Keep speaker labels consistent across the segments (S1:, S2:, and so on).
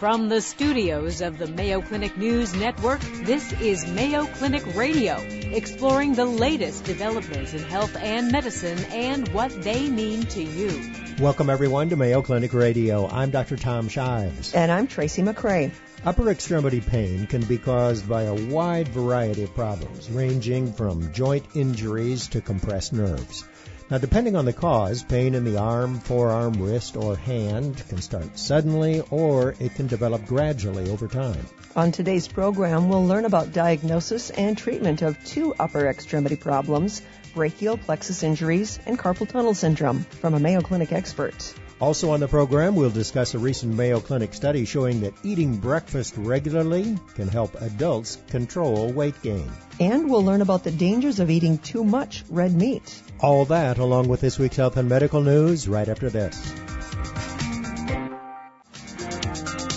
S1: From the studios of the Mayo Clinic News Network, this is Mayo Clinic Radio, exploring the latest developments in health and medicine and what they mean to you.
S2: Welcome everyone to Mayo Clinic Radio. I'm Dr. Tom Shives.
S3: And I'm Tracy McCray.
S2: Upper extremity pain can be caused by a wide variety of problems, ranging from joint injuries to compressed nerves. Now, depending on the cause, pain in the arm, forearm, wrist, or hand can start suddenly or it can develop gradually over time.
S3: On today's program, we'll learn about diagnosis and treatment of two upper extremity problems, brachial plexus injuries and carpal tunnel syndrome from a Mayo Clinic expert.
S2: Also on the program, we'll discuss a recent Mayo Clinic study showing that eating breakfast regularly can help adults control weight gain.
S3: And we'll learn about the dangers of eating too much red meat.
S2: All that along with this week's health and medical news right after this.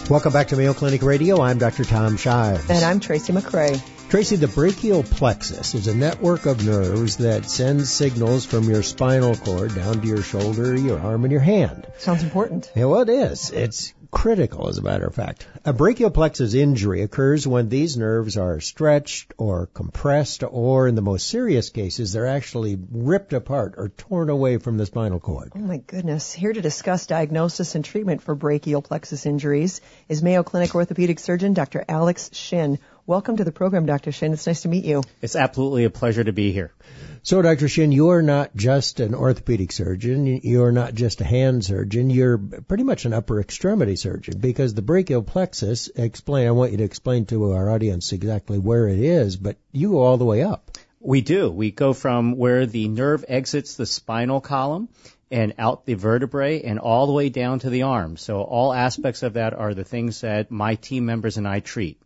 S2: Welcome back to Mayo Clinic Radio. I'm Dr. Tom Shives.
S3: And I'm Tracy McCray.
S2: Tracy, the brachial plexus is a network of nerves that sends signals from your spinal cord down to your shoulder, your arm, and your hand.
S3: Sounds important.
S2: Yeah, well, it is. It's critical, as a matter of fact. A brachial plexus injury occurs when these nerves are stretched or compressed, or in the most serious cases, they're actually ripped apart or torn away from the spinal cord.
S3: Oh my goodness. Here to discuss diagnosis and treatment for brachial plexus injuries is Mayo Clinic orthopedic surgeon Dr. Alex Shin. Welcome to the program, Dr. Shin. It's nice to meet you.
S4: It's absolutely a pleasure to be here.
S2: So, Dr. Shin, you're not just an orthopedic surgeon. You're not just a hand surgeon. You're pretty much an upper extremity surgeon because the brachial plexus, explain, I want you to explain to our audience exactly where it is, but you go all the way up.
S4: We do. We go from where the nerve exits the spinal column and out the vertebrae and all the way down to the arm. So all aspects of that are the things that my team members and I treat.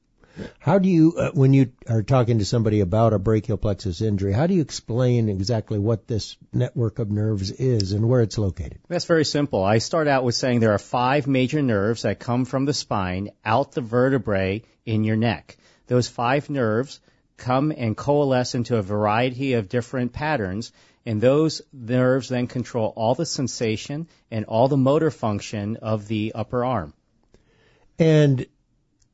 S2: How do you, uh, when you are talking to somebody about a brachial plexus injury, how do you explain exactly what this network of nerves is and where it's located?
S4: That's very simple. I start out with saying there are five major nerves that come from the spine out the vertebrae in your neck. Those five nerves come and coalesce into a variety of different patterns and those nerves then control all the sensation and all the motor function of the upper arm.
S2: And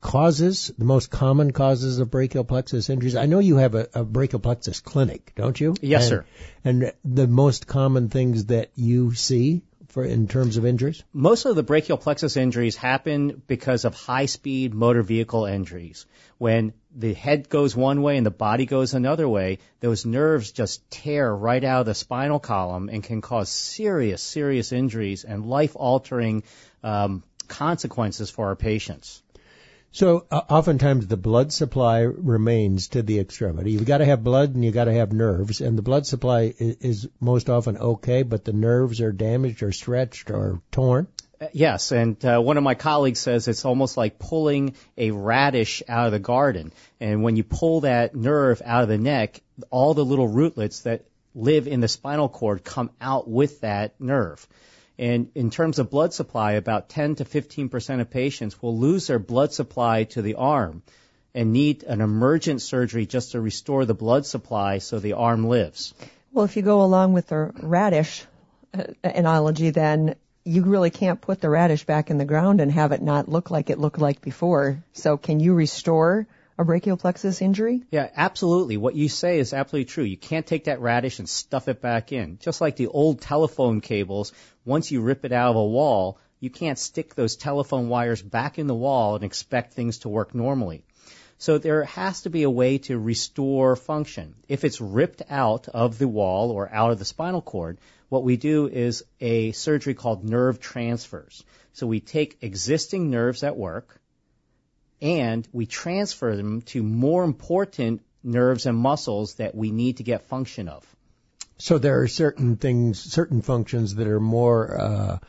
S2: causes, the most common causes of brachial plexus injuries? I know you have a, a brachial plexus clinic, don't you?
S4: Yes,
S2: and,
S4: sir.
S2: And the most common things that you see for in terms of injuries?
S4: Most of the brachial plexus injuries happen because of high speed motor vehicle injuries. When the head goes one way and the body goes another way, those nerves just tear right out of the spinal column and can cause serious, serious injuries and life altering um, consequences for our patients.
S2: So uh, oftentimes the blood supply remains to the extremity. You've got to have blood and you've got to have nerves, and the blood supply is, is most often okay, but the nerves are damaged or stretched or torn.
S4: Uh, yes, and uh, one of my colleagues says it's almost like pulling a radish out of the garden. And when you pull that nerve out of the neck, all the little rootlets that live in the spinal cord come out with that nerve. And in terms of blood supply, about 10 to 15 percent of patients will lose their blood supply to the arm and need an emergent surgery just to restore the blood supply so the arm lives.
S3: Well, if you go along with the radish uh, analogy, then you really can't put the radish back in the ground and have it not look like it looked like before. So can you restore a brachial plexus injury?
S4: Yeah, absolutely. What you say is absolutely true. You can't take that radish and stuff it back in. Just like the old telephone cables, once you rip it out of a wall, you can't stick those telephone wires back in the wall and expect things to work normally. So there has to be a way to restore function. If it's ripped out of the wall or out of the spinal cord, what we do is a surgery called nerve transfers. So we take existing nerves at work, and we transfer them to more important nerves and muscles that we need to get function of.
S2: So there are certain things, certain functions that are more uh,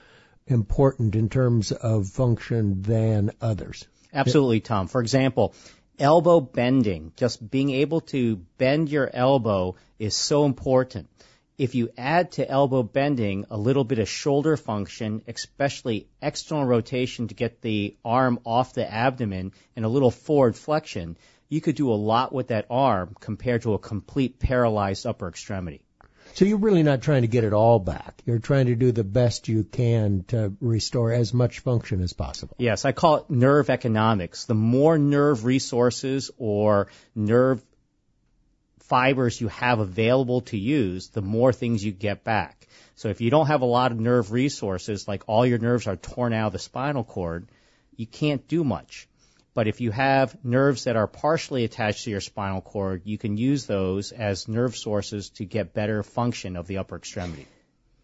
S2: important in terms of function than others.
S4: Absolutely, Tom. For example, elbow bending, just being able to bend your elbow is so important if you add to elbow bending a little bit of shoulder function, especially external rotation to get the arm off the abdomen and a little forward flexion, you could do a lot with that arm compared to a complete paralyzed upper extremity.
S2: So you're really not trying to get it all back. You're trying to do the best you can to restore as much function as possible.
S4: Yes, I call it nerve economics. The more nerve resources or nerve fibers you have available to use, the more things you get back. So if you don't have a lot of nerve resources, like all your nerves are torn out of the spinal cord, you can't do much. But if you have nerves that are partially attached to your spinal cord, you can use those as nerve sources to get better function of the upper extremity.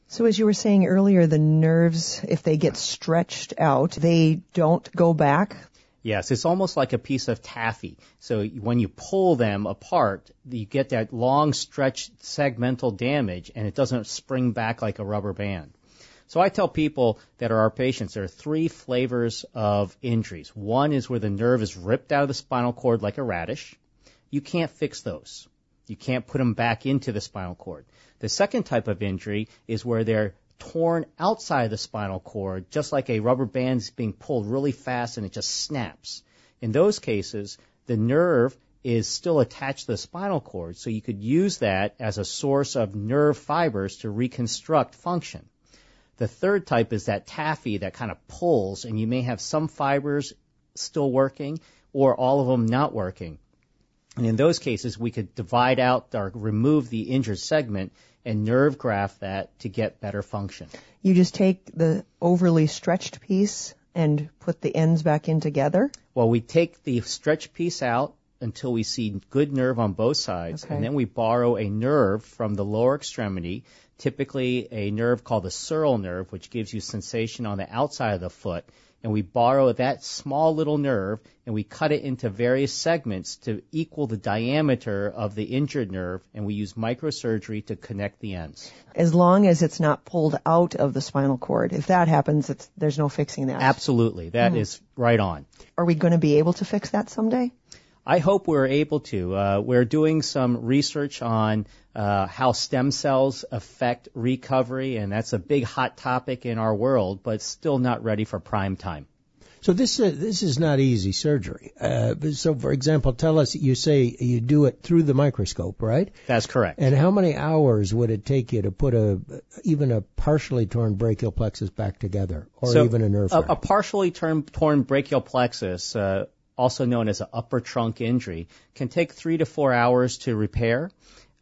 S3: So as you were saying earlier, the nerves, if they get stretched out, they don't go back.
S4: Yes, it's almost like a piece of taffy. So when you pull them apart, you get that long stretched segmental damage and it doesn't spring back like a rubber band. So I tell people that are our patients there are three flavors of injuries. One is where the nerve is ripped out of the spinal cord like a radish. You can't fix those. You can't put them back into the spinal cord. The second type of injury is where they're torn outside the spinal cord, just like a rubber band is being pulled really fast and it just snaps. In those cases, the nerve is still attached to the spinal cord, so you could use that as a source of nerve fibers to reconstruct function. The third type is that taffy that kind of pulls, and you may have some fibers still working or all of them not working. And in those cases, we could divide out or remove the injured segment and nerve graft that to get better function.
S3: You just take the overly stretched piece and put the ends back in together?
S4: Well, we take the stretched piece out until we see good nerve on both sides,
S3: Okay.
S4: and then we borrow a nerve from the lower extremity, typically a nerve called the sural nerve, which gives you sensation on the outside of the foot, and we borrow that small little nerve and we cut it into various segments to equal the diameter of the injured nerve, and we use microsurgery to connect the ends.
S3: As long as it's not pulled out of the spinal cord. If that happens, it's, there's no fixing that.
S4: Absolutely, that mm-hmm. is right on.
S3: Are we going to be able to fix that someday?
S4: I hope we're able to. Uh, we're doing some research on uh, how stem cells affect recovery, and that's a big hot topic in our world, but still not ready for prime time.
S2: So this uh, this is not easy surgery. Uh, so, for example, tell us you say you do it through the microscope, right?
S4: That's correct.
S2: And how many hours would it take you to put a even a partially torn brachial plexus back together, or
S4: So,
S2: even a nerve?
S4: a, a partially torn, torn brachial plexus, uh, also known as an upper trunk injury, can take three to four hours to repair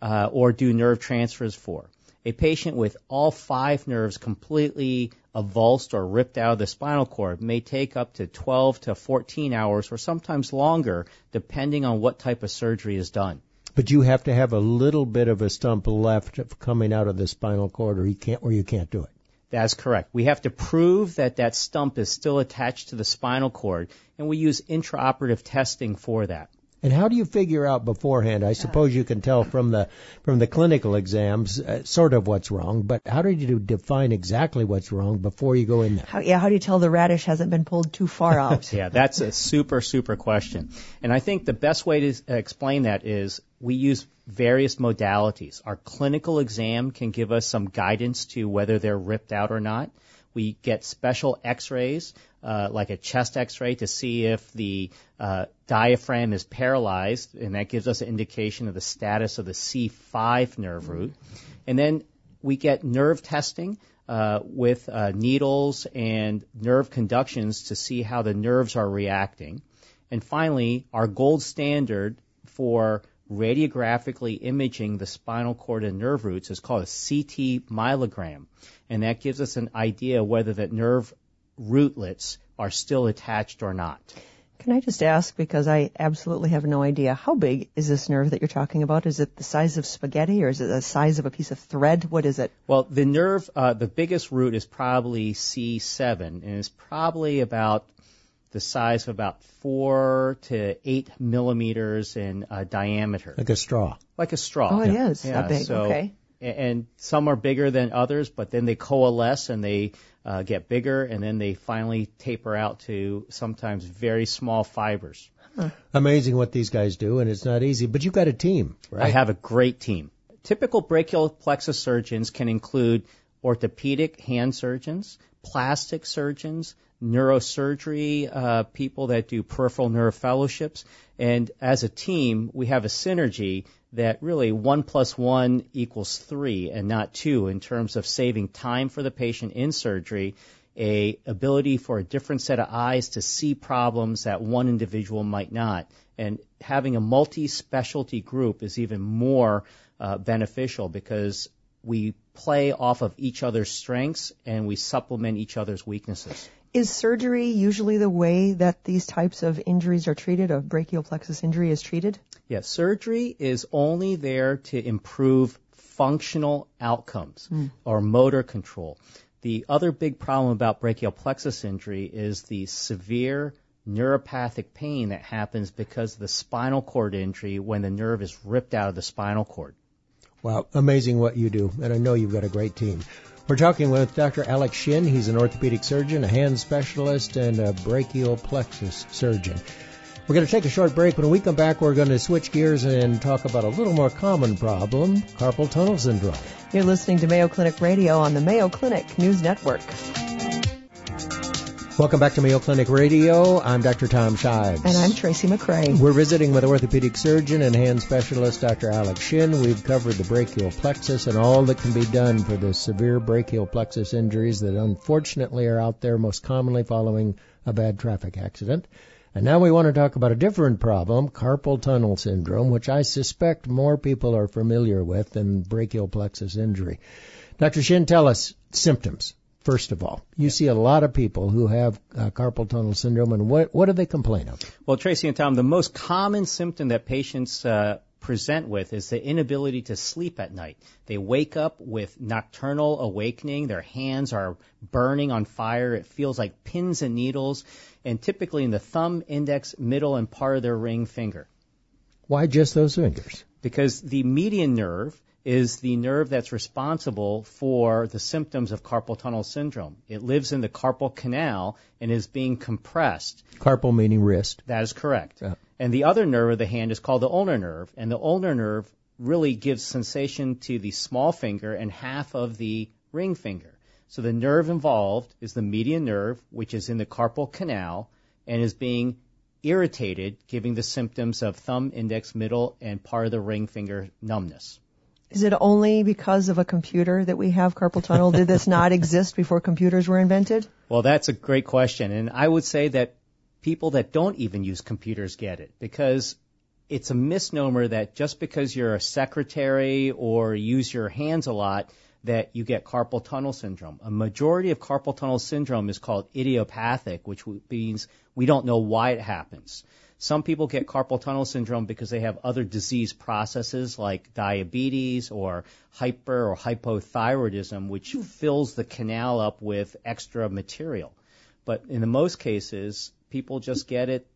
S4: uh, or do nerve transfers for. A patient with all five nerves completely avulsed or ripped out of the spinal cord may take up to 12 to 14 hours or sometimes longer, depending on what type of surgery is done.
S2: But you have to have a little bit of a stump left coming out of the spinal cord, or you can't, or you can't do it.
S4: That's correct. We have to prove that that stump is still attached to the spinal cord, and we use intraoperative testing for that.
S2: And how do you figure out beforehand? I suppose you can tell from the from the clinical exams uh, sort of what's wrong, but how do you define exactly what's wrong before you go in there?
S3: How, yeah, how do you tell the radish hasn't been pulled too far out?
S4: Yeah, that's a super, super question. And I think the best way to uh, explain that is we use various modalities. Our clinical exam can give us some guidance to whether they're ripped out or not. We get special x-rays, uh, like a chest x-ray to see if the uh, diaphragm is paralyzed, and that gives us an indication of the status of the C5 nerve root. And then we get nerve testing uh, with uh, needles and nerve conductions to see how the nerves are reacting. And finally, our gold standard for radiographically imaging the spinal cord and nerve roots is called a CT myelogram. And that gives us an idea whether that nerve rootlets are still attached or not.
S3: Can I just ask, because I absolutely have no idea, how big is this nerve that you're talking about? Is it the size of spaghetti or is it the size of a piece of thread? What is it?
S4: Well, the nerve, uh, the biggest root is probably C7, and it's probably about the size of about four to eight millimeters in uh, diameter,
S2: Like a straw.
S4: like a straw.
S3: Oh, it is
S4: Yeah,
S3: that big.
S4: so-
S3: okay.
S4: And some are bigger than others, but then they coalesce and they uh, get bigger, and then they finally taper out to sometimes very small fibers.
S2: Amazing what these guys do, and it's not easy. But you've got a team, right?
S4: I have a great team. Typical brachial plexus surgeons can include orthopedic hand surgeons, plastic surgeons, neurosurgery uh, people that do peripheral nerve fellowships, and as a team, we have a synergy that really one plus one equals three and not two in terms of saving time for the patient in surgery, a ability for a different set of eyes to see problems that one individual might not. And having a multi-specialty group is even more uh, beneficial because we play off of each other's strengths and we supplement each other's weaknesses.
S3: Is surgery usually the way that these types of injuries are treated? A brachial plexus injury is treated?
S4: Yes, surgery is only there to improve functional outcomes mm. or motor control. The other big problem about brachial plexus injury is the severe neuropathic pain that happens because of the spinal cord injury when the nerve is ripped out of the spinal cord.
S2: Wow, amazing what you do, and I know you've got a great team. We're talking with Dr. Alex Shin. He's an orthopedic surgeon, a hand specialist, and a brachial plexus surgeon. We're going to take a short break. When we come back, we're going to switch gears and talk about a little more common problem, carpal tunnel syndrome.
S3: You're listening to Mayo Clinic Radio on the Mayo Clinic News Network.
S2: Welcome back to Mayo Clinic Radio. I'm Dr. Tom Shives.
S3: And I'm Tracy McCray.
S2: We're visiting with orthopedic surgeon and hand specialist Dr. Alex Shin. We've covered the brachial plexus and all that can be done for the severe brachial plexus injuries that unfortunately are out there most commonly following a bad traffic accident. And now we want to talk about a different problem, carpal tunnel syndrome, which I suspect more people are familiar with than brachial plexus injury. Dr. Shin, tell us symptoms first of all. You see a lot of people who have uh, carpal tunnel syndrome, and what, what do they complain of?
S4: Well, Tracy and Tom, the most common symptom that patients uh, present with is the inability to sleep at night. They wake up with nocturnal awakening. Their hands are burning on fire. It feels like pins and needles, and typically in the thumb, index, middle, and part of their ring finger.
S2: Why just those fingers?
S4: Because the median nerve is the nerve that's responsible for the symptoms of carpal tunnel syndrome. It lives in the carpal canal and is being compressed.
S2: Carpal meaning wrist.
S4: That is correct. Yeah. And the other nerve of the hand is called the ulnar nerve, and the ulnar nerve really gives sensation to the small finger and half of the ring finger. So the nerve involved is the median nerve, which is in the carpal canal and is being irritated, giving the symptoms of thumb, index, middle, and part of the ring finger numbness.
S3: Is it only because of a computer that we have carpal tunnel? Did this not exist before computers were invented?
S4: Well, that's a great question. And I would say that people that don't even use computers get it because it's a misnomer that just because you're a secretary or use your hands a lot, that you get carpal tunnel syndrome. A majority of carpal tunnel syndrome is called idiopathic, which means we don't know why it happens. Some people get carpal tunnel syndrome because they have other disease processes like diabetes or hyper or hypothyroidism, which fills the canal up with extra material. But in the most cases, people just get it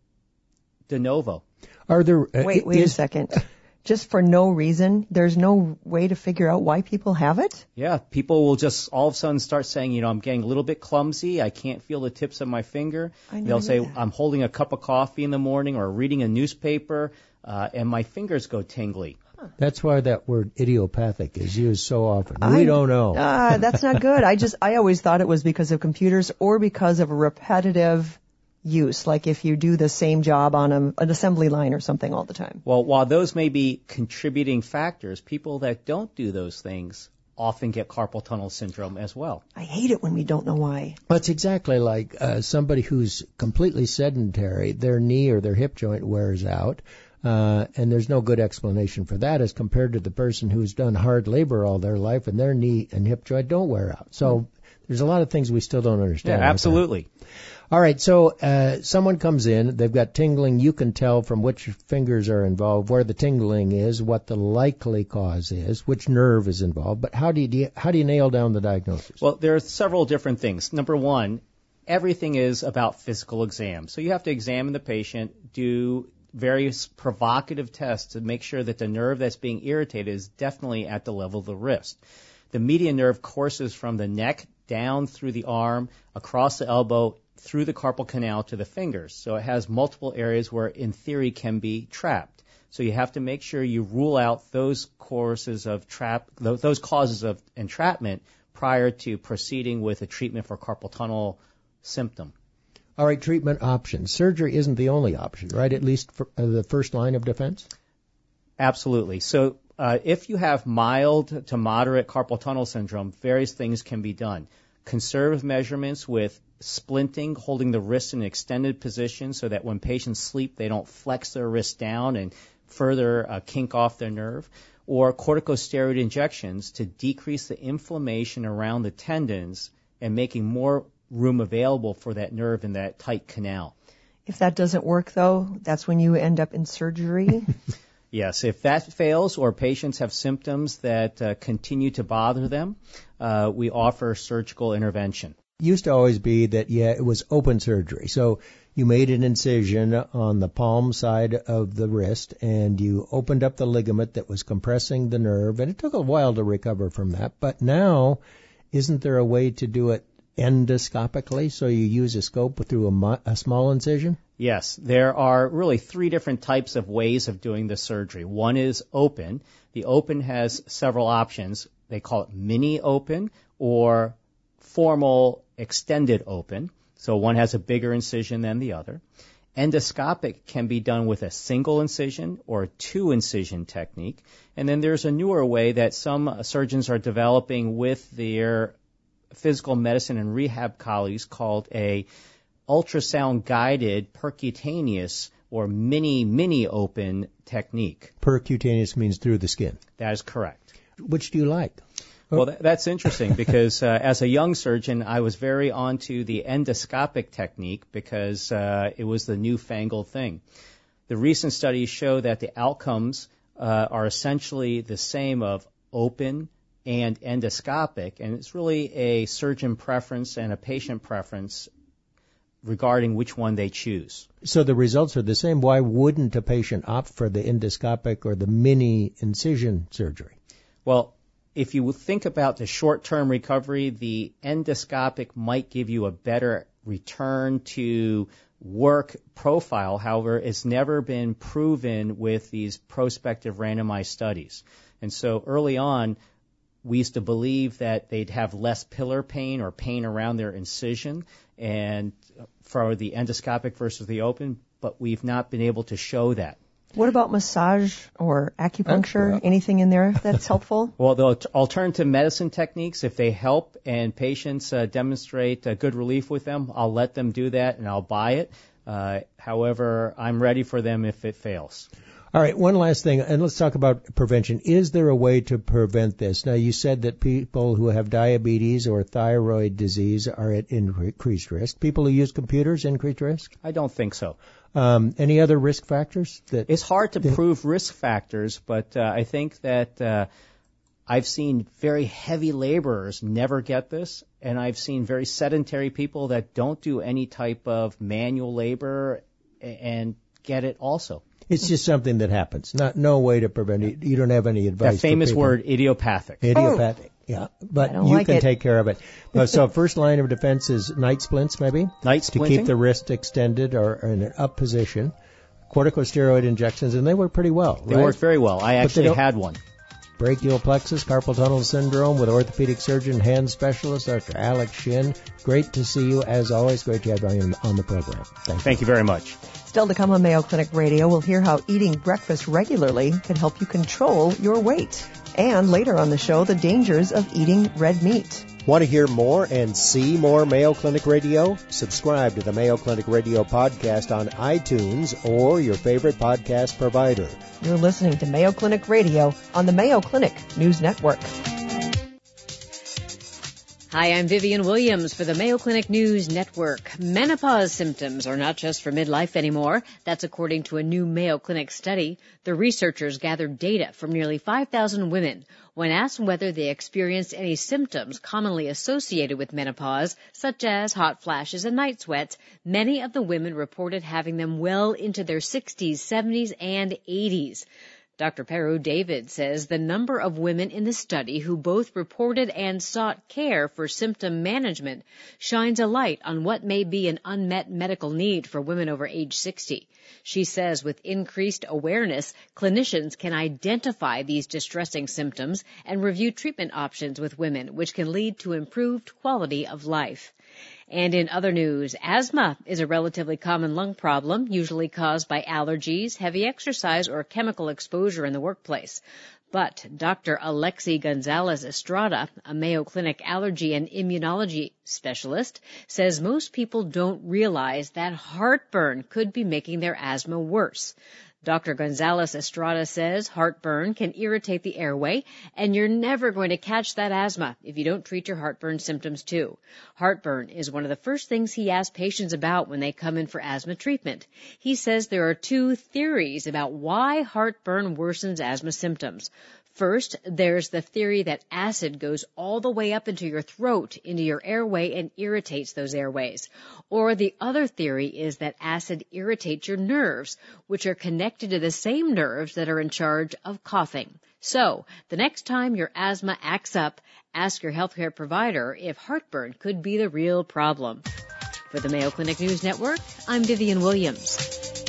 S4: de novo.
S2: Are there?
S3: Uh, wait, wait is, a second just for no reason. There's no way to figure out why people have it.
S4: Yeah, people will just all of a sudden start saying, you know, I'm getting a little bit clumsy. I can't feel the tips of my finger. They'll say,
S3: that.
S4: I'm holding a cup of coffee in the morning or reading a newspaper, uh, and my fingers go tingly.
S2: That's why that word idiopathic is used so often. I, we don't know.
S3: uh, that's not good. I just, I always thought it was because of computers or because of a repetitive use, like if you do the same job on a, an assembly line or something all the time?
S4: Well, while those may be contributing factors, people that don't do those things often get carpal tunnel syndrome as well.
S3: I hate it when we don't know why.
S2: Well, it's exactly like uh, somebody who's completely sedentary, their knee or their hip joint wears out. Uh, and there's no good explanation for that as compared to the person who's done hard labor all their life and their knee and hip joint don't wear out. So mm. there's a lot of things we still don't understand.
S4: Yeah, absolutely.
S2: All right, so uh, someone comes in, they've got tingling. You can tell from which fingers are involved where the tingling is, what the likely cause is, which nerve is involved. But how do you how do you nail down the diagnosis?
S4: Well, there are several different things. Number one, everything is about physical exam. So you have to examine the patient, do various provocative tests to make sure that the nerve that's being irritated is definitely at the level of the wrist. The median nerve courses from the neck down through the arm, across the elbow, through the carpal canal to the fingers. So it has multiple areas where, in theory, can be trapped. So you have to make sure you rule out those courses of trap, those causes of entrapment prior to proceeding with a treatment for carpal tunnel symptom.
S2: All right, treatment options. Surgery isn't the only option, right? At least for uh, the first line of defense.
S4: Absolutely. So uh, if you have mild to moderate carpal tunnel syndrome, various things can be done. Conservative measurements with splinting, holding the wrist in an extended position so that when patients sleep, they don't flex their wrist down and further uh, kink off their nerve, or corticosteroid injections to decrease the inflammation around the tendons and making more room available for that nerve in that tight canal.
S3: If that doesn't work, though, that's when you end up in surgery.
S4: Yes, if that fails or patients have symptoms that uh, continue to bother them, uh, we offer surgical intervention.
S2: Used to always be that yeah, it was open surgery. So you made an incision on the palm side of the wrist and you opened up the ligament that was compressing the nerve and it took a while to recover from that. But now, isn't there a way to do it endoscopically? So you use a scope through a, a small incision?
S4: Yes, there are really three different types of ways of doing the surgery. One is open. The open has several options. They call it mini open or formal extended open. So one has a bigger incision than the other. Endoscopic can be done with a single incision or a two incision technique. And then there's a newer way that some surgeons are developing with their physical medicine and rehab colleagues called a ultrasound guided percutaneous or mini mini open technique.
S2: Percutaneous means through the skin.
S4: That is correct.
S2: Which do you like?
S4: Well, th- that's interesting because uh, as a young surgeon, I was very onto the endoscopic technique because uh, it was the newfangled thing. The recent studies show that the outcomes uh, are essentially the same of open and endoscopic, and it's really a surgeon preference and a patient preference regarding which one they choose.
S2: So the results are the same. Why wouldn't a patient opt for the endoscopic or the mini incision surgery?
S4: Well, if you think about the short-term recovery, the endoscopic might give you a better return to work profile. However, it's never been proven with these prospective randomized studies. And so early on, we used to believe that they'd have less pillar pain or pain around their incision and for the endoscopic versus the open, but we've not been able to show that.
S3: What about massage or acupuncture? Anything in there that's helpful?
S4: Well, the alternative medicine techniques, if they help and patients uh, demonstrate uh, good relief with them, I'll let them do that and I'll buy it. Uh, however, I'm ready for them if it fails.
S2: All right, one last thing, and let's talk about prevention. Is there a way to prevent this? Now, you said that people who have diabetes or thyroid disease are at increased risk. People who use computers, increased risk?
S4: I don't think so.
S2: Um, any other risk factors? That
S4: it's hard to prove risk factors, but uh, I think that uh, I've seen very heavy laborers never get this, and I've seen very sedentary people that don't do any type of manual labor and get it also.
S2: It's just something that happens. Not no way to prevent it. You don't have any advice.
S4: That famous word, idiopathic.
S2: Idiopathic. Oh. Yeah, but you
S3: like
S2: can
S3: it.
S2: take care of it. Uh, so first line of defense is night splints, maybe
S4: Night
S2: splints.
S4: to
S2: keep the wrist extended or, or in an up position. Corticosteroid injections, and they work pretty well.
S4: They
S2: right?
S4: work very well. I actually had one.
S2: Brachial plexus carpal tunnel syndrome with orthopedic surgeon, hand specialist, Dr. Alex Shin. Great to see you as always. Great to have you on, on the program. Thank you.
S4: Thank you very much.
S3: Still to come on Mayo Clinic Radio, we'll hear how eating breakfast regularly can help you control your weight. And later on the show, the dangers of eating red meat.
S2: Want to hear more and see more Mayo Clinic Radio? Subscribe to the Mayo Clinic Radio podcast on iTunes or your favorite podcast provider.
S3: You're listening to Mayo Clinic Radio on the Mayo Clinic News Network.
S1: Hi, I'm Vivian Williams for the Mayo Clinic News Network. Menopause symptoms are not just for midlife anymore. That's according to a new Mayo Clinic study. The researchers gathered data from nearly 5,000 women. When asked whether they experienced any symptoms commonly associated with menopause, such as hot flashes and night sweats, many of the women reported having them well into their 60s, 70s, and 80s. Dr. Paru David says the number of women in the study who both reported and sought care for symptom management shines a light on what may be an unmet medical need for women over age 60. She says with increased awareness, clinicians can identify these distressing symptoms and review treatment options with women, which can lead to improved quality of life. And in other news, asthma is a relatively common lung problem, usually caused by allergies, heavy exercise, or chemical exposure in the workplace. But Dr. Alexei Gonzalez Estrada, a Mayo Clinic allergy and immunology specialist, says most people don't realize that heartburn could be making their asthma worse. Dr. Gonzalez Estrada says heartburn can irritate the airway, and you're never going to catch that asthma if you don't treat your heartburn symptoms too. Heartburn is one of the first things he asks patients about when they come in for asthma treatment. He says there are two theories about why heartburn worsens asthma symptoms. First, there's the theory that acid goes all the way up into your throat, into your airway, and irritates those airways. Or the other theory is that acid irritates your nerves, which are connected to the same nerves that are in charge of coughing. So, the next time your asthma acts up, ask your healthcare provider if heartburn could be the real problem. For the Mayo Clinic News Network, I'm Vivian Williams.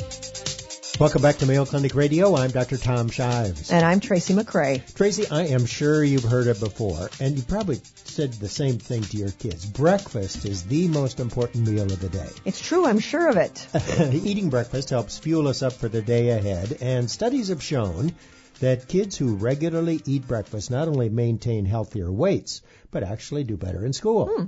S2: Welcome back to Mayo Clinic Radio. I'm Dr. Tom Shives.
S3: And I'm Tracy McCray.
S2: Tracy, I am sure you've heard it before, and you probably said the same thing to your kids. Breakfast is the most important meal of the day.
S3: It's true, I'm sure of it.
S2: Eating breakfast helps fuel us up for the day ahead, and studies have shown that kids who regularly eat breakfast not only maintain healthier weights, but actually do better in school.
S3: Hmm.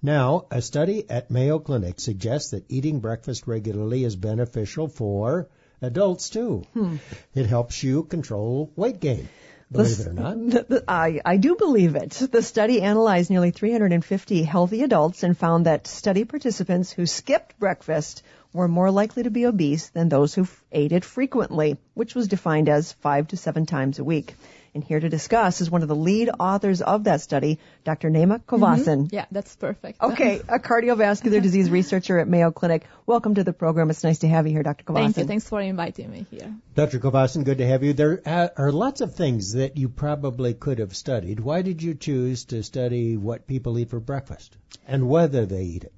S2: Now, a study at Mayo Clinic suggests that eating breakfast regularly is beneficial for adults too.
S3: Hmm.
S2: It helps you control weight gain. Believe it or not.
S3: I, I do believe it. The study analyzed nearly 350 healthy adults and found that study participants who skipped breakfast were more likely to be obese than those who ate it frequently, which was defined as five to seven times a week. And here to discuss is one of the lead authors of that study, Dr. Naima Covassin.
S5: Mm-hmm. Yeah, that's perfect.
S3: Okay, a cardiovascular disease researcher at Mayo Clinic. Welcome to the program. It's nice to have you here, Dr. Covassin.
S5: Thank you. Thanks for inviting me here.
S2: Dr. Covassin, good to have you. There are lots of things that you probably could have studied. Why did you choose to study what people eat for breakfast and whether they eat it?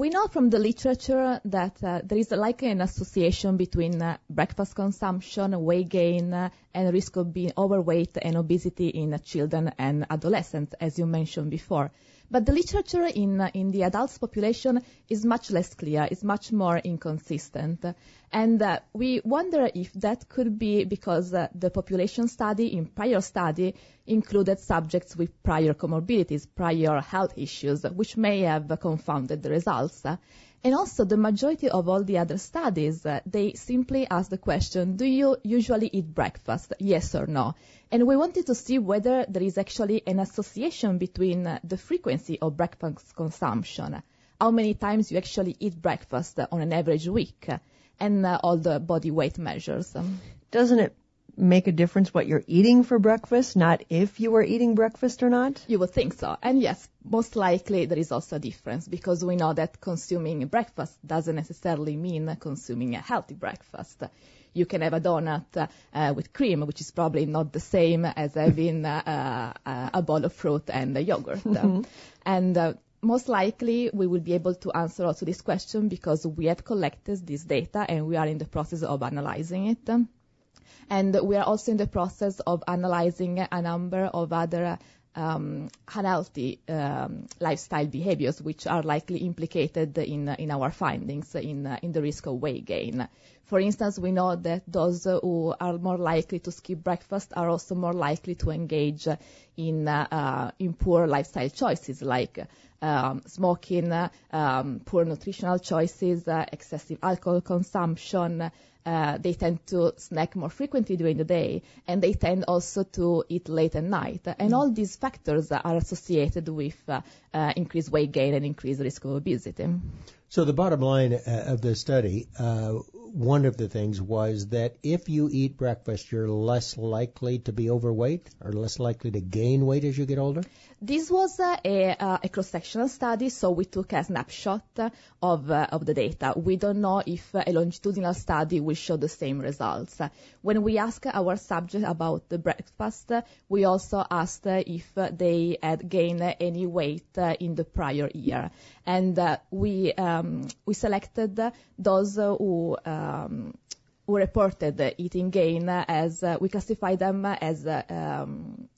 S5: We know from the literature that uh, there is like an association between uh, breakfast consumption, and weight gain, uh, and risk of being overweight and obesity in children and adolescents, as you mentioned before. But the literature in, in the adults population is much less clear, is much more inconsistent. And uh, we wonder if that could be because uh, the population study in prior study included subjects with prior comorbidities, prior health issues, which may have confounded the results. And also the majority of all the other studies, uh, they simply ask the question, do you usually eat breakfast? Yes or no? And we wanted to see whether there is actually an association between uh, the frequency of breakfast consumption, how many times you actually eat breakfast on an average week, and uh, all the body weight measures.
S3: Doesn't it make a difference what you're eating for breakfast, not if you are eating breakfast or not?
S5: You would think so. And yes, most likely there is also a difference because we know that consuming breakfast doesn't necessarily mean consuming a healthy breakfast. You can have a donut uh, with cream, which is probably not the same as having uh, uh, a bowl of fruit and a yogurt. Mm-hmm. And uh, most likely we will be able to answer also this question because we have collected this data and we are in the process of analyzing it. And we are also in the process of analyzing a number of other um, unhealthy um, lifestyle behaviors which are likely implicated in, in our findings in, in the risk of weight gain. For instance, we know that those who are more likely to skip breakfast are also more likely to engage in, uh, in poor lifestyle choices like um, smoking, um, poor nutritional choices, uh, excessive alcohol consumption, uh, they tend to snack more frequently during the day, and they tend also to eat late at night. And all these factors are associated with uh, uh, increased weight gain and increased risk of obesity.
S2: So the bottom line uh, of the study, uh, one of the things was that if you eat breakfast, you're less likely to be overweight or less likely to gain weight as you get older?
S5: This was uh, a, uh, a cross-sectional study, so we took a snapshot of, uh, of the data. We don't know if a longitudinal study will show the same results. When we asked our subject about the breakfast, we also asked if they had gained any weight in the prior year. And we, um, we selected those who um, who reported eating gain as uh, we classify them as uh, um,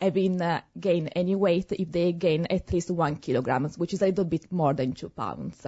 S5: having uh, gained any weight if they gain at least one kilogram, which is a little bit more than two pounds.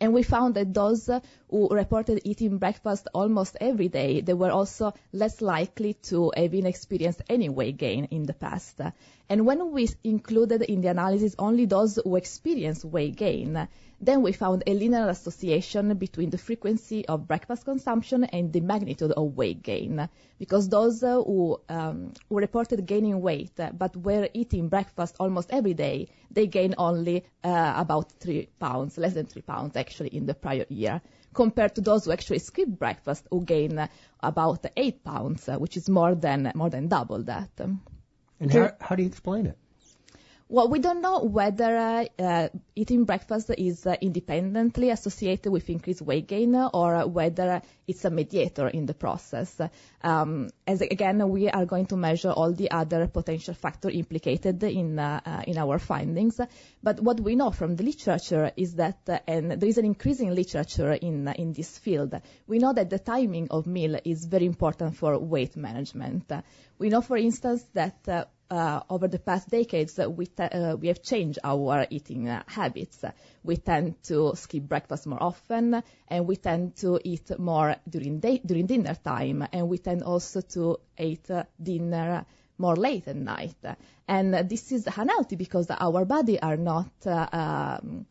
S5: And we found that those who reported eating breakfast almost every day, they were also less likely to have experienced any weight gain in the past. And when we included in the analysis only those who experienced weight gain, then we found a linear association between the frequency of breakfast consumption and the magnitude of weight gain. Because those uh, who, um, who reported gaining weight uh, but were eating breakfast almost every day, they gained only uh, about three pounds, less than three pounds actually in the prior year, compared to those who actually skipped breakfast who gain uh, about eight pounds, uh, which is more than more than double that.
S2: And how, how do you explain it?
S5: Well, we don't know whether uh, eating breakfast is uh, independently associated with increased weight gain or whether it's a mediator in the process. Um, as again, we are going to measure all the other potential factors implicated in uh, uh, in our findings. But what we know from the literature is that, and there is an increasing literature in in this field. We know that the timing of meal is very important for weight management. we know, for instance, that over the past decades, uh, we, uh, we have changed our eating uh, habits. We tend to skip breakfast more often, and we tend to eat more during, dinner time, and we tend also to eat uh, dinner more late at night. And this is unhealthy because our body are not uh, um,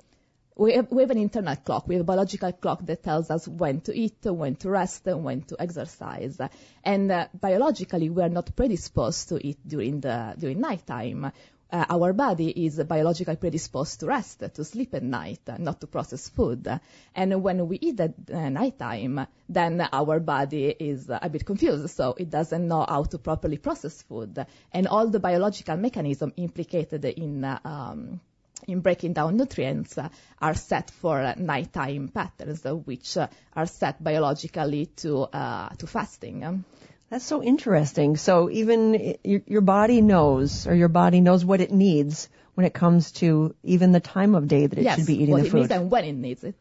S5: we have, we have an internal clock. We have a biological clock that tells us when to eat, when to rest, and when to exercise. And uh, biologically, we are not predisposed to eat during the during nighttime. Uh, our body is biologically predisposed to rest, to sleep at night, not to process food. And when we eat at uh, nighttime, then our body is a bit confused, so it doesn't know how to properly process food. And all the biological mechanism implicated in uh, um, in breaking down nutrients uh, are set for uh, nighttime patterns, which uh, are set biologically to uh, to fasting.
S3: That's so interesting. So even your, your body knows, or your body knows what it needs when it comes to even the time of day that it
S5: yes,
S3: should be eating
S5: what
S3: the
S5: it
S3: food.
S5: needs and when it needs it.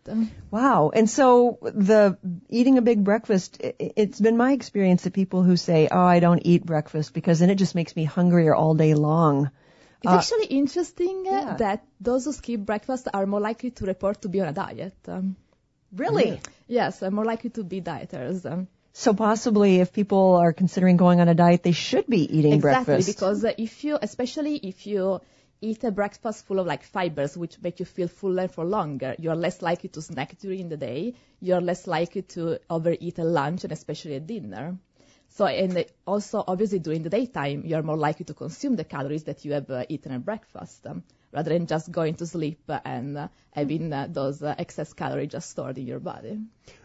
S3: Wow. And so the eating a big breakfast, it's been my experience that people who say, "Oh, I don't eat breakfast because then it just makes me hungrier all day long."
S5: It's uh, actually interesting uh,
S3: yeah.
S5: that those who skip breakfast are more likely to report to be on a diet. Um,
S3: really?
S5: Yes, uh, more likely to be dieters. Um,
S3: so possibly, if people are considering going on a diet, they should be eating
S5: exactly,
S3: breakfast.
S5: Exactly, because uh, if you, especially if you eat a breakfast full of like fibers, which make you feel fuller for longer, you are less likely to snack during the day. You are less likely to overeat at lunch and especially at dinner. So, and also obviously during the daytime, you're more likely to consume the calories that you have uh, eaten at breakfast, um, rather than just going to sleep and uh, having uh, those uh, excess calories just stored in your body.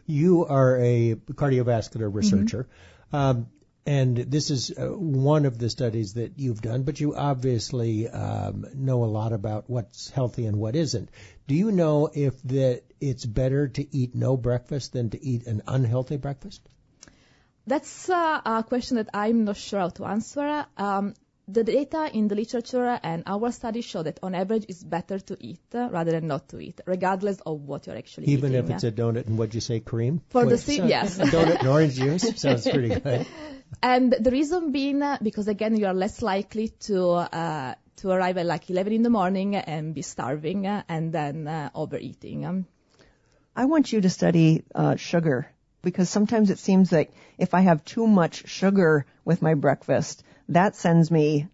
S2: You are a cardiovascular researcher. Mm-hmm. Um, and this is uh, one of the studies that you've done, but you obviously um, know a lot about what's healthy and what isn't. Do you know if that it's better to eat no breakfast than to eat an unhealthy breakfast?
S5: That's uh, a question that I'm not sure how to answer. Um, the data in the literature and our studies show that on average it's better to eat rather than not to eat, regardless of what you're actually
S2: Even
S5: eating.
S2: Even if it's a donut and what'd you say, cream?
S5: For
S2: Wait,
S5: the same, yes.
S2: A donut and orange juice sounds pretty good.
S5: And the reason being uh, because again you are less likely to uh, to arrive at like 11 in the morning and be starving uh, and then uh, overeating. Um,
S3: I want you to study uh, sugar because sometimes it seems like if I have too much sugar with my breakfast, that sends me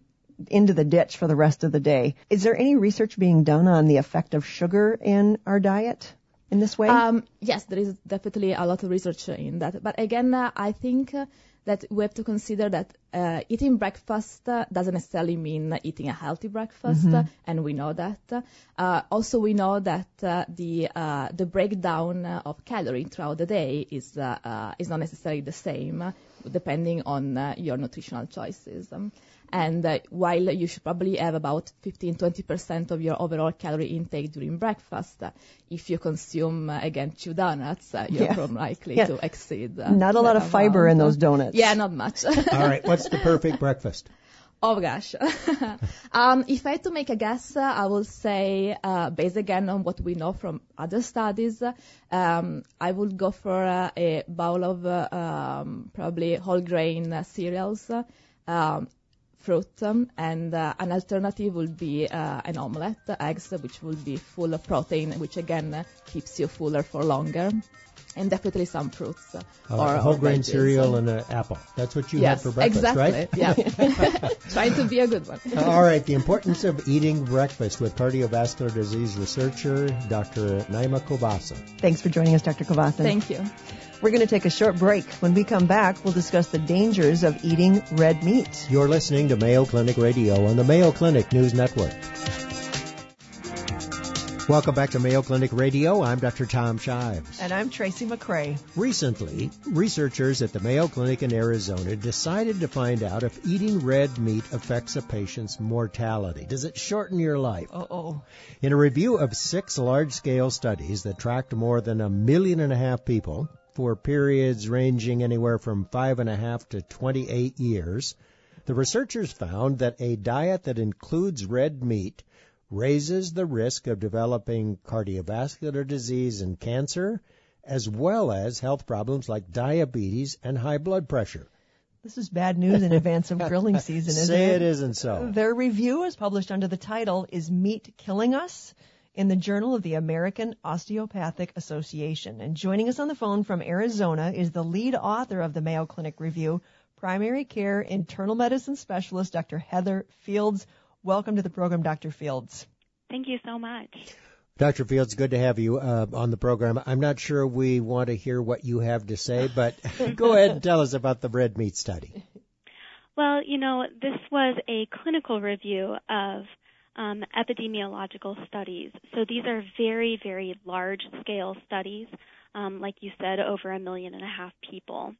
S3: into the ditch for the rest of the day. Is there any research being done on the effect of sugar in our diet in this way?
S5: Um, yes, there is definitely a lot of research in that. But again, uh, I think uh, that we have to consider that uh, eating breakfast uh, doesn't necessarily mean eating a healthy breakfast,
S3: mm-hmm.
S5: and we know that. Uh, also, we know that uh, the uh, the breakdown of calories throughout the day is uh, is not necessarily the same, depending on your nutritional choices. Um, and uh, while you should probably have about 15-20% of your overall calorie intake during breakfast, uh, if you consume, uh, again, two donuts, uh, you're
S3: Yeah.
S5: probably likely
S3: Yeah.
S5: to exceed. uh,
S3: Not a lot
S5: that
S3: of fiber in those donuts.
S5: Yeah, not much.
S2: All right, what's the perfect breakfast?
S5: Oh gosh. um, if I had to make a guess, uh, I will say, uh, based again on what we know from other studies, um, I would go for uh, a bowl of uh, um, probably whole grain uh, cereals, um, fruit, um, and uh, an alternative would be uh, an omelette, eggs, which will be full of protein, which again uh, keeps you fuller for longer. And definitely some fruits. Uh, or,
S2: whole
S5: or
S2: grain
S5: veggies.
S2: cereal and an apple. That's what you
S5: yes,
S2: had for breakfast,
S5: exactly.
S2: right?
S5: Yeah. Trying to be a good one.
S2: All right, the importance of eating breakfast with cardiovascular disease researcher Dr. Naima Covassin.
S3: Thanks for joining us, Dr. Covassin.
S5: Thank you.
S3: We're going to take a short break. When we come back, we'll discuss the dangers of eating red meat.
S2: You're listening to Mayo Clinic Radio on the Mayo Clinic News Network. Welcome back to Mayo Clinic Radio. I'm Dr. Tom Shives.
S3: And I'm Tracy McCray.
S2: Recently, researchers at the Mayo Clinic in Arizona decided to find out if eating red meat affects a patient's mortality. Does it shorten your life?
S3: Uh-oh.
S2: In a review of six large-scale studies that tracked more than a million and a half people for periods ranging anywhere from five and a half to 28 years, the researchers found that a diet that includes red meat raises the risk of developing cardiovascular disease and cancer, as well as health problems like diabetes and high blood pressure.
S3: This is bad news in advance of grilling season, isn't
S2: Say
S3: it?
S2: it isn't so.
S3: Their review is published under the title Is Meat Killing Us? In the Journal of the American Osteopathic Association. And joining us on the phone from Arizona is the lead author of the Mayo Clinic Review, primary care internal medicine specialist Dr. Heather Fields. Welcome to the program, Dr. Fields.
S6: Thank you so much.
S2: Dr. Fields, good to have you uh, on the program. I'm not sure we want to hear what you have to say, but go ahead and tell us about the red meat study.
S6: Well, you know, this was a clinical review of um, epidemiological studies. So these are very, very large scale studies, um, like you said, over a million and a half people.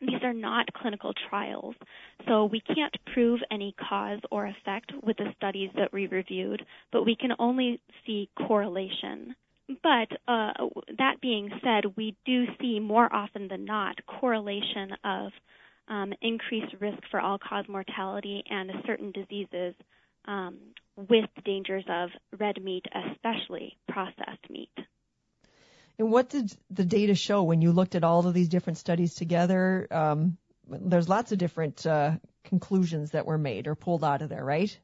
S6: These are not clinical trials, so we can't prove any cause or effect with the studies that we reviewed, but we can only see correlation. But uh, that being said, we do see more often than not correlation of um, increased risk for all-cause mortality and certain diseases um, with the dangers of red meat, especially processed meat.
S3: And what did the data show when you looked at all of these different studies together? Um, there's lots of different uh, conclusions that were made or pulled out of there, right?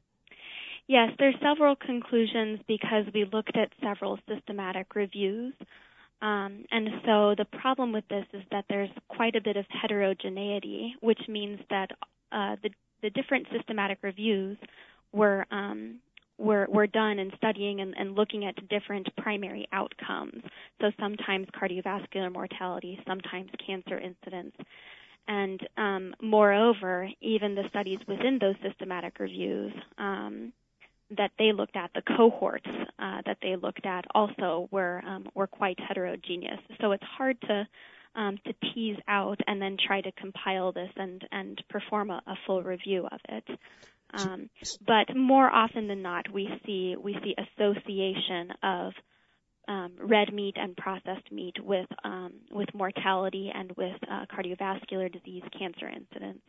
S6: Yes, there's several conclusions because we looked at several systematic reviews. Um, and so the problem with this is that there's quite a bit of heterogeneity, which means that uh, the, the different systematic reviews were um, were, were done in studying and, and looking at different primary outcomes. So sometimes cardiovascular mortality, sometimes cancer incidence. And um, moreover, even the studies within those systematic reviews um, that they looked at, the cohorts uh, that they looked at, also were um, were quite heterogeneous. So it's hard to um, to tease out and then try to compile this and and perform a, a full review of it. Um, but more often than not, we see we see association of um, red meat and processed meat with um, with mortality and with uh, cardiovascular disease, cancer incidence,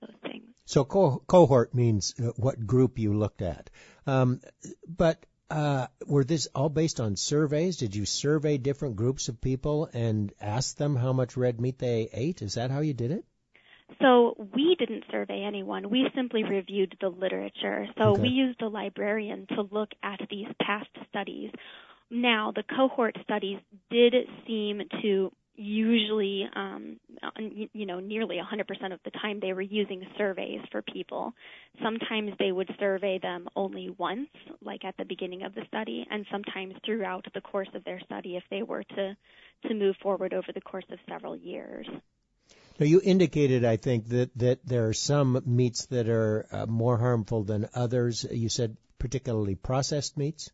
S6: those things.
S2: So co- cohort means uh, what group you looked at. Um, but uh, were this all based on surveys? Did you survey different groups of people and ask them how much red meat they ate? Is that how you did it?
S6: So we didn't survey anyone. We simply reviewed the literature. So
S2: Okay.
S6: we used a librarian to look at these past studies. Now, the cohort studies did seem to usually, um, you know, nearly 100% of the time they were using surveys for people. Sometimes they would survey them only once, like at the beginning of the study, and sometimes throughout the course of their study if they were to, to move forward over the course of several years.
S2: Now you indicated, I think, that, that there are some meats that are uh, more harmful than others. You said particularly processed meats.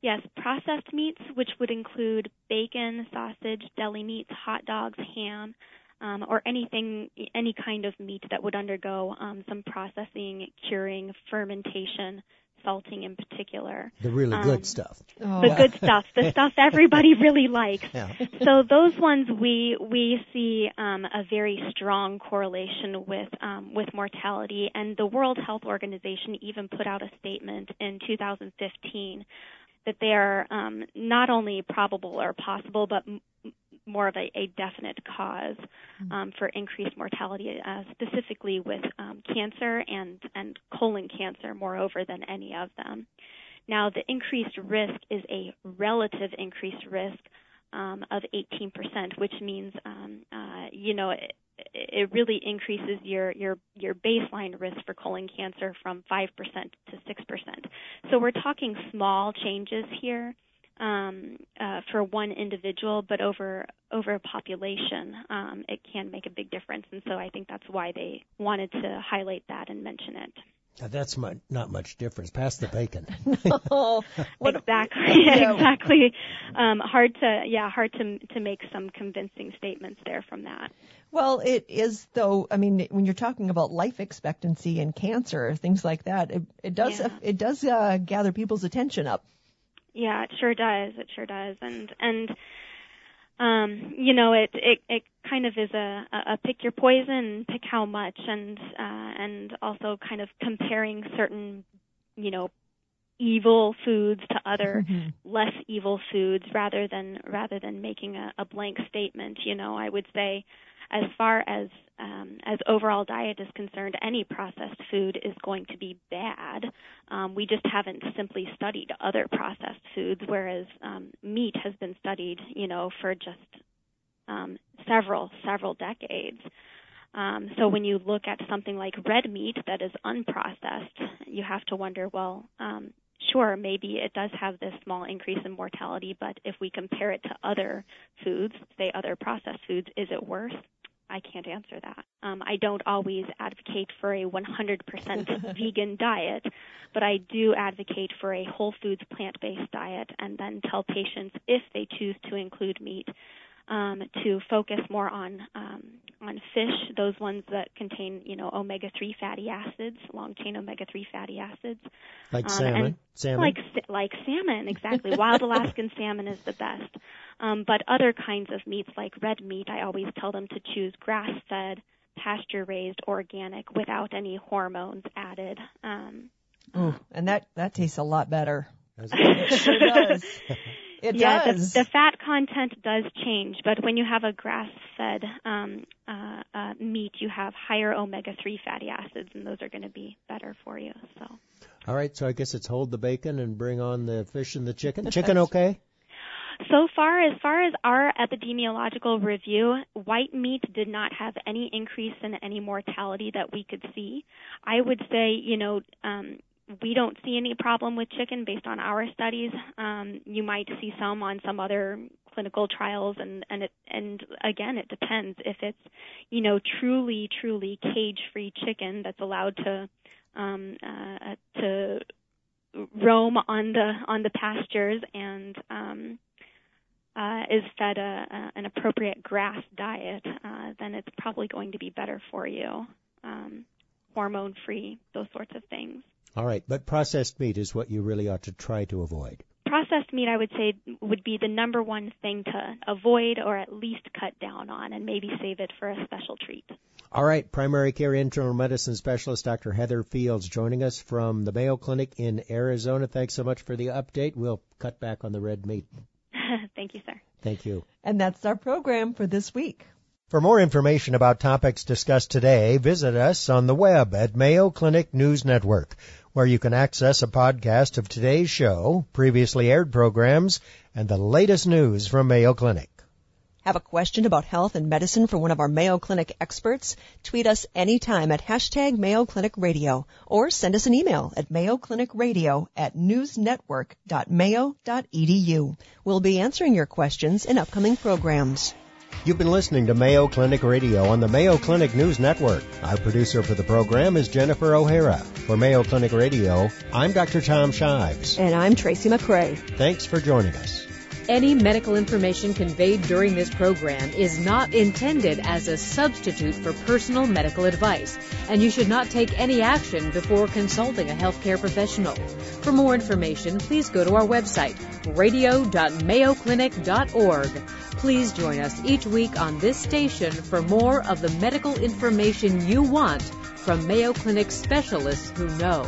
S6: Yes, processed meats, which would include bacon, sausage, deli meats, hot dogs, ham, um, or anything, any kind of meat that would undergo um, some processing, curing, fermentation, salting in particular.
S2: The really
S6: Um,
S2: good stuff.
S3: Oh.
S6: The good stuff, the stuff everybody really likes.
S2: Yeah.
S6: So those ones we we see um, a very strong correlation with um, with mortality, and the World Health Organization even put out a statement in 2015 that they are um, not only probable or possible, but m- more of a, a definite cause um, for increased mortality, uh, specifically with um, cancer and and colon cancer, moreover than any of them. Now, the increased risk is a relative increased risk um, of 18%, which means, um, uh, you know, it, it really increases your, your, your baseline risk for colon cancer from 5% to 6%. So we're talking small changes here. Um, uh, for one individual, but over over a population, um, it can make a big difference. And so I think that's why they wanted to highlight that and mention it.
S2: Now, that's much, not much difference. Pass the bacon.
S3: no.
S6: Exactly. Yeah. exactly. Um, hard to yeah, hard to to make some convincing statements there from that.
S3: Well, it is though. I mean, when you're talking about life expectancy and cancer, things like that, it, it does yeah. it does uh, gather people's attention up.
S6: Yeah, it sure does. It sure does. And and um, you know, it, it it kind of is a, a pick your poison, pick how much, and uh, and also kind of comparing certain, you know, evil foods to other mm-hmm. less evil foods rather than rather than making a, a blank statement. You know, I would say as far as um, as overall diet is concerned, any processed food is going to be bad. Um, we just haven't simply studied other processed foods, whereas um, meat has been studied, you know, for just um, several several decades. Um, so when you look at something like red meat that is unprocessed, you have to wonder, well, um, sure, maybe it does have this small increase in mortality, but if we compare it to other foods, say other processed foods, is it worse? I can't answer that. Um, I don't always advocate for a 100% vegan diet, but I do advocate for a whole foods plant-based diet and then tell patients if they choose to include meat um, to focus more on um, on fish, those ones that contain you know omega three fatty acids, long chain omega three fatty acids,
S2: like um, salmon, salmon,
S6: like like salmon, exactly. Wild Alaskan salmon is the best. Um, but other kinds of meats like red meat, I always tell them to choose grass fed, pasture raised, organic, without any hormones added. Um,
S3: Ooh, and that that tastes a lot better. it sure does. It
S6: yeah,
S3: does.
S6: The, the fat content does change, but when you have a grass-fed um, uh, uh, meat, you have higher omega-3 fatty acids, and those are going to be better for you. So.
S2: All right, so I guess it's hold the bacon and bring on the fish and the chicken. Chicken okay?
S6: So far, as far as our epidemiological review, white meat did not have any increase in any mortality that we could see. I would say, you know, um, we don't see any problem with chicken based on our studies. Um, you might see some on some other clinical trials, and and it and again, it depends if it's you know truly truly cage-free chicken that's allowed to um, uh, to roam on the on the pastures and um, uh, is fed a, a, an appropriate grass diet, uh, then it's probably going to be better for you. Um, hormone free, those sorts of things.
S2: All right, but processed meat is what you really ought to try to avoid.
S6: Processed meat, I would say, would be the number one thing to avoid or at least cut down on and maybe save it for a special treat.
S2: All right, primary care internal medicine specialist Dr. Heather Fields joining us from the Mayo Clinic in Arizona. Thanks so much for the update. We'll cut back on the red meat.
S6: Thank you, sir.
S2: Thank you.
S3: And that's our program for this week.
S2: For more information about topics discussed today, visit us on the web at Mayo Clinic News Network where you can access a podcast of today's show, previously aired programs, and the latest news from Mayo Clinic.
S3: Have a question about health and medicine for one of our Mayo Clinic experts? Tweet us anytime at hashtag Mayo Clinic Radio or send us an email at mayoclinicradio at newsnetwork.mayo.edu. We'll be answering your questions in upcoming programs.
S2: You've been listening to Mayo Clinic Radio on the Mayo Clinic News Network. Our producer for the program is Jennifer O'Hara. For Mayo Clinic Radio, I'm Dr. Tom Shives.
S3: And I'm Tracy McCray.
S2: Thanks for joining us.
S1: Any medical information conveyed during this program is not intended as a substitute for personal medical advice, and you should not take any action before consulting a healthcare professional. For more information, please go to our website, radio.mayoclinic.org. Please join us each week on this station for more of the medical information you want from Mayo Clinic specialists who know.